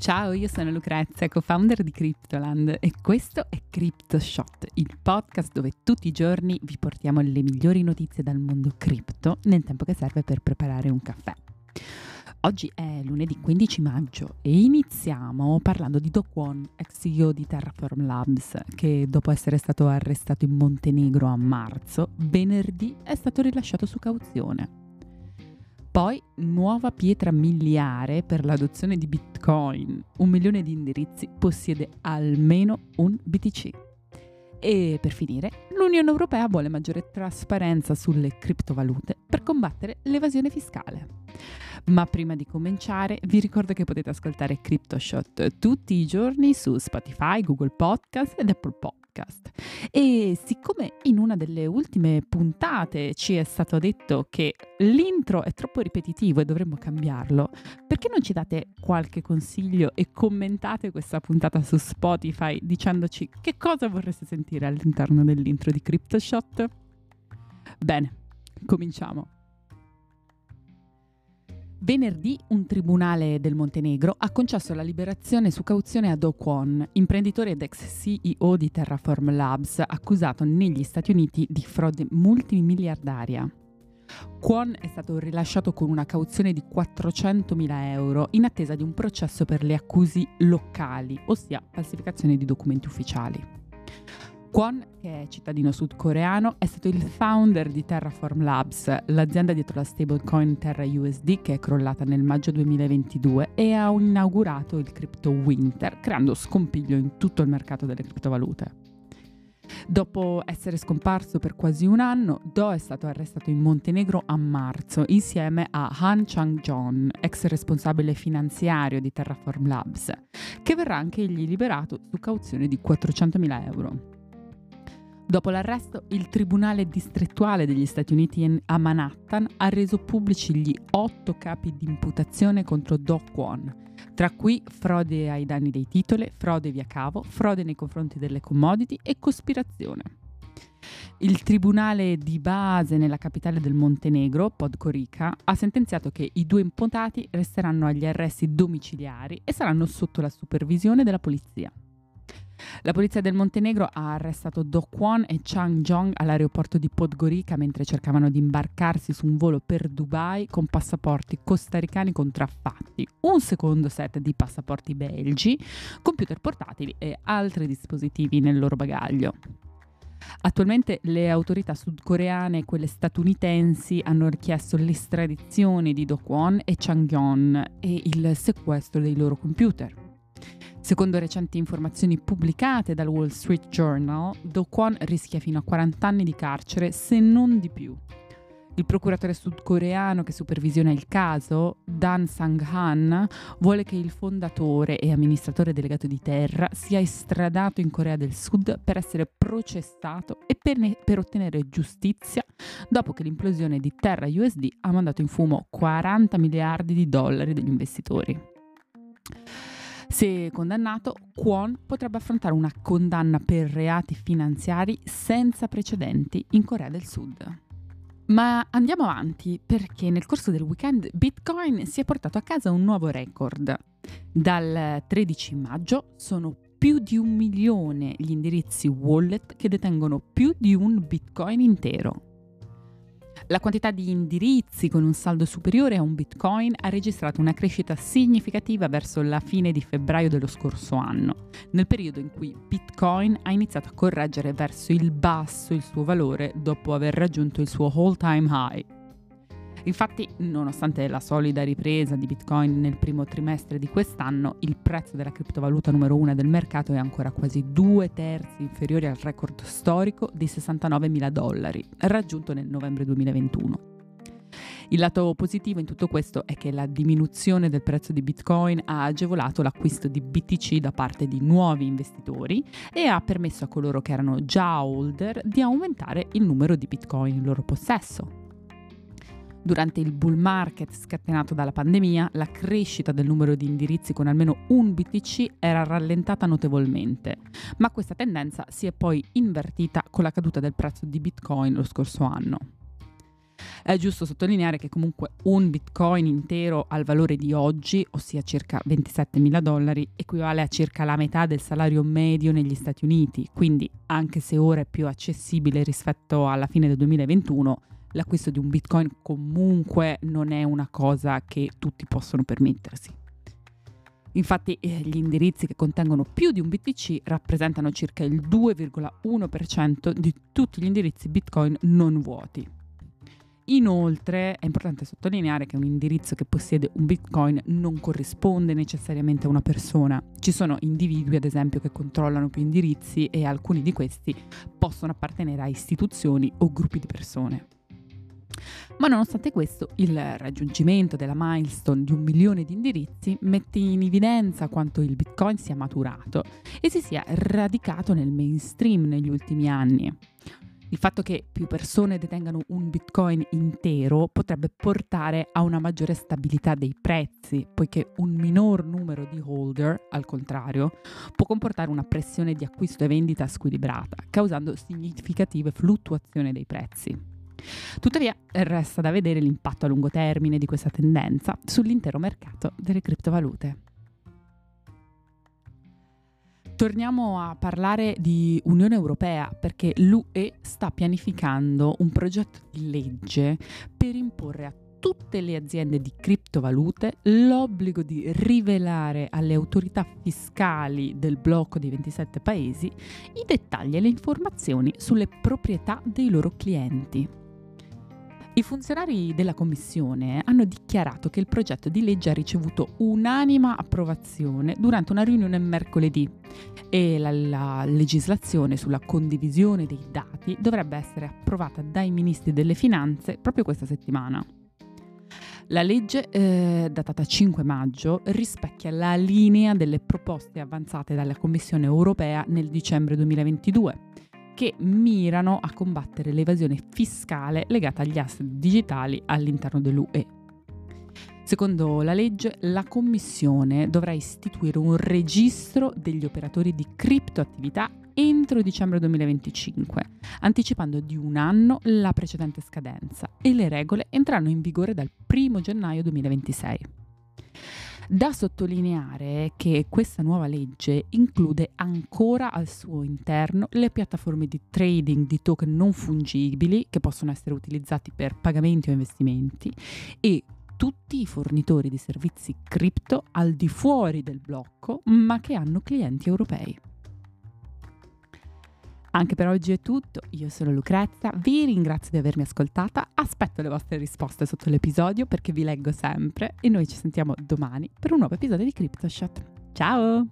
Ciao, io sono Lucrezia, co-founder di Cryptoland e questo è CryptoShot, il podcast dove tutti i giorni vi portiamo le migliori notizie dal mondo cripto nel tempo che serve per preparare un caffè. Oggi è lunedì 15 maggio e iniziamo parlando di Do Kwon, ex CEO di Terraform Labs, che dopo essere stato arrestato in Montenegro a marzo, venerdì è stato rilasciato su cauzione. Poi nuova pietra miliare per l'adozione di Bitcoin. Un milione di indirizzi possiede almeno un BTC. E per finire, l'Unione Europea vuole maggiore trasparenza sulle criptovalute per combattere l'evasione fiscale. Ma prima di cominciare vi ricordo che potete ascoltare CryptoShot tutti i giorni su Spotify, Google Podcast ed Apple Podcast. E siccome in una delle ultime puntate ci è stato detto che l'intro è troppo ripetitivo e dovremmo cambiarlo, perché non ci date qualche consiglio e commentate questa puntata su Spotify dicendoci che cosa vorreste sentire all'interno dell'intro di CryptoShot? Bene, cominciamo. Venerdì un tribunale del Montenegro ha concesso la liberazione su cauzione a Do Kwon, imprenditore ed ex CEO di Terraform Labs, accusato negli Stati Uniti di frode multimiliardaria. Kwon è stato rilasciato con una cauzione di 400.000 euro in attesa di un processo per le accuse locali, ossia falsificazione di documenti ufficiali. Kwon, che è cittadino sudcoreano, è stato il founder di Terraform Labs, l'azienda dietro la stablecoin Terra USD che è crollata nel maggio 2022 e ha inaugurato il crypto winter, creando scompiglio in tutto il mercato delle criptovalute. Dopo essere scomparso per quasi un anno, Do è stato arrestato in Montenegro a marzo insieme a Han Chang-jon, ex responsabile finanziario di Terraform Labs, che verrà anche egli liberato su cauzione di 400.000 euro. Dopo l'arresto, il Tribunale distrettuale degli Stati Uniti a Manhattan ha reso pubblici gli otto capi di imputazione contro Do Kwon, tra cui frode ai danni dei titoli, frode via cavo, frode nei confronti delle commodity e cospirazione. Il tribunale di base nella capitale del Montenegro, Podgorica, ha sentenziato che i due imputati resteranno agli arresti domiciliari e saranno sotto la supervisione della polizia. La polizia del Montenegro ha arrestato Do Kwon e Chang Jong all'aeroporto di Podgorica mentre cercavano di imbarcarsi su un volo per Dubai con passaporti costaricani contraffatti, un secondo set di passaporti belgi, computer portatili e altri dispositivi nel loro bagaglio. Attualmente le autorità sudcoreane e quelle statunitensi hanno richiesto l'estradizione di Do Kwon e Chang Yon e il sequestro dei loro computer. Secondo recenti informazioni pubblicate dal Wall Street Journal, Do Kwon rischia fino a 40 anni di carcere, se non di più. Il procuratore sudcoreano che supervisiona il caso, Dan Sang-han, vuole che il fondatore e amministratore delegato di Terra sia estradato in Corea del Sud per essere processato e per, ne- per ottenere giustizia dopo che l'implosione di Terra USD ha mandato in fumo 40 miliardi di dollari degli investitori. Se condannato, Kwon potrebbe affrontare una condanna per reati finanziari senza precedenti in Corea del Sud. Ma andiamo avanti perché nel corso del weekend Bitcoin si è portato a casa un nuovo record. Dal 13 maggio sono più di un milione gli indirizzi wallet che detengono più di un Bitcoin intero. La quantità di indirizzi con un saldo superiore a un bitcoin ha registrato una crescita significativa verso la fine di febbraio dello scorso anno, nel periodo in cui bitcoin ha iniziato a correggere verso il basso il suo valore dopo aver raggiunto il suo all-time high. Infatti, nonostante la solida ripresa di Bitcoin nel primo trimestre di quest'anno, il prezzo della criptovaluta numero uno del mercato è ancora quasi due terzi inferiore al record storico di 69 mila dollari, raggiunto nel novembre 2021. Il lato positivo in tutto questo è che la diminuzione del prezzo di Bitcoin ha agevolato l'acquisto di BTC da parte di nuovi investitori e ha permesso a coloro che erano già holder di aumentare il numero di Bitcoin in loro possesso. Durante il bull market scatenato dalla pandemia, la crescita del numero di indirizzi con almeno un BTC era rallentata notevolmente, ma questa tendenza si è poi invertita con la caduta del prezzo di Bitcoin lo scorso anno. È giusto sottolineare che comunque un bitcoin intero al valore di oggi, ossia circa 27 mila dollari, equivale a circa la metà del salario medio negli Stati Uniti, quindi anche se ora è più accessibile rispetto alla fine del 2021, l'acquisto di un bitcoin comunque non è una cosa che tutti possono permettersi. Infatti eh, gli indirizzi che contengono più di un BTC rappresentano circa il 2,1% di tutti gli indirizzi Bitcoin non vuoti. Inoltre è importante sottolineare che un indirizzo che possiede un Bitcoin non corrisponde necessariamente a una persona. Ci sono individui, ad esempio, che controllano più indirizzi e alcuni di questi possono appartenere a istituzioni o gruppi di persone. Ma nonostante questo, il raggiungimento della milestone di un milione di indirizzi mette in evidenza quanto il Bitcoin sia maturato e si sia radicato nel mainstream negli ultimi anni. Il fatto che più persone detengano un bitcoin intero potrebbe portare a una maggiore stabilità dei prezzi, poiché un minor numero di holder, al contrario, può comportare una pressione di acquisto e vendita squilibrata, causando significative fluttuazioni dei prezzi. Tuttavia resta da vedere l'impatto a lungo termine di questa tendenza sull'intero mercato delle criptovalute. Torniamo a parlare di Unione Europea perché l'UE sta pianificando un progetto di legge per imporre a tutte le aziende di criptovalute l'obbligo di rivelare alle autorità fiscali del blocco di 27 paesi i dettagli e le informazioni sulle proprietà dei loro clienti. I funzionari della Commissione hanno dichiarato che il progetto di legge ha ricevuto unanima approvazione durante una riunione mercoledì e la, la, legislazione sulla condivisione dei dati dovrebbe essere approvata dai ministri delle finanze proprio questa settimana. La legge, eh, datata 5 maggio, rispecchia la linea delle proposte avanzate dalla Commissione europea nel dicembre 2022 che mirano a combattere l'evasione fiscale legata agli asset digitali all'interno dell'UE. Secondo la legge, la Commissione dovrà istituire un registro degli operatori di criptoattività entro dicembre 2025, anticipando di un anno la precedente scadenza e le regole entreranno in vigore dal 1 gennaio 2026. Da sottolineare che questa nuova legge include ancora al suo interno le piattaforme di trading di token non fungibili che possono essere utilizzati per pagamenti o investimenti e tutti i fornitori di servizi cripto al di fuori del blocco ma che hanno clienti europei. Anche per oggi è tutto, io sono Lucrezia, vi ringrazio di avermi ascoltata, aspetto le vostre risposte sotto l'episodio perché vi leggo sempre e noi ci sentiamo domani per un nuovo episodio di CryptoShot. Ciao!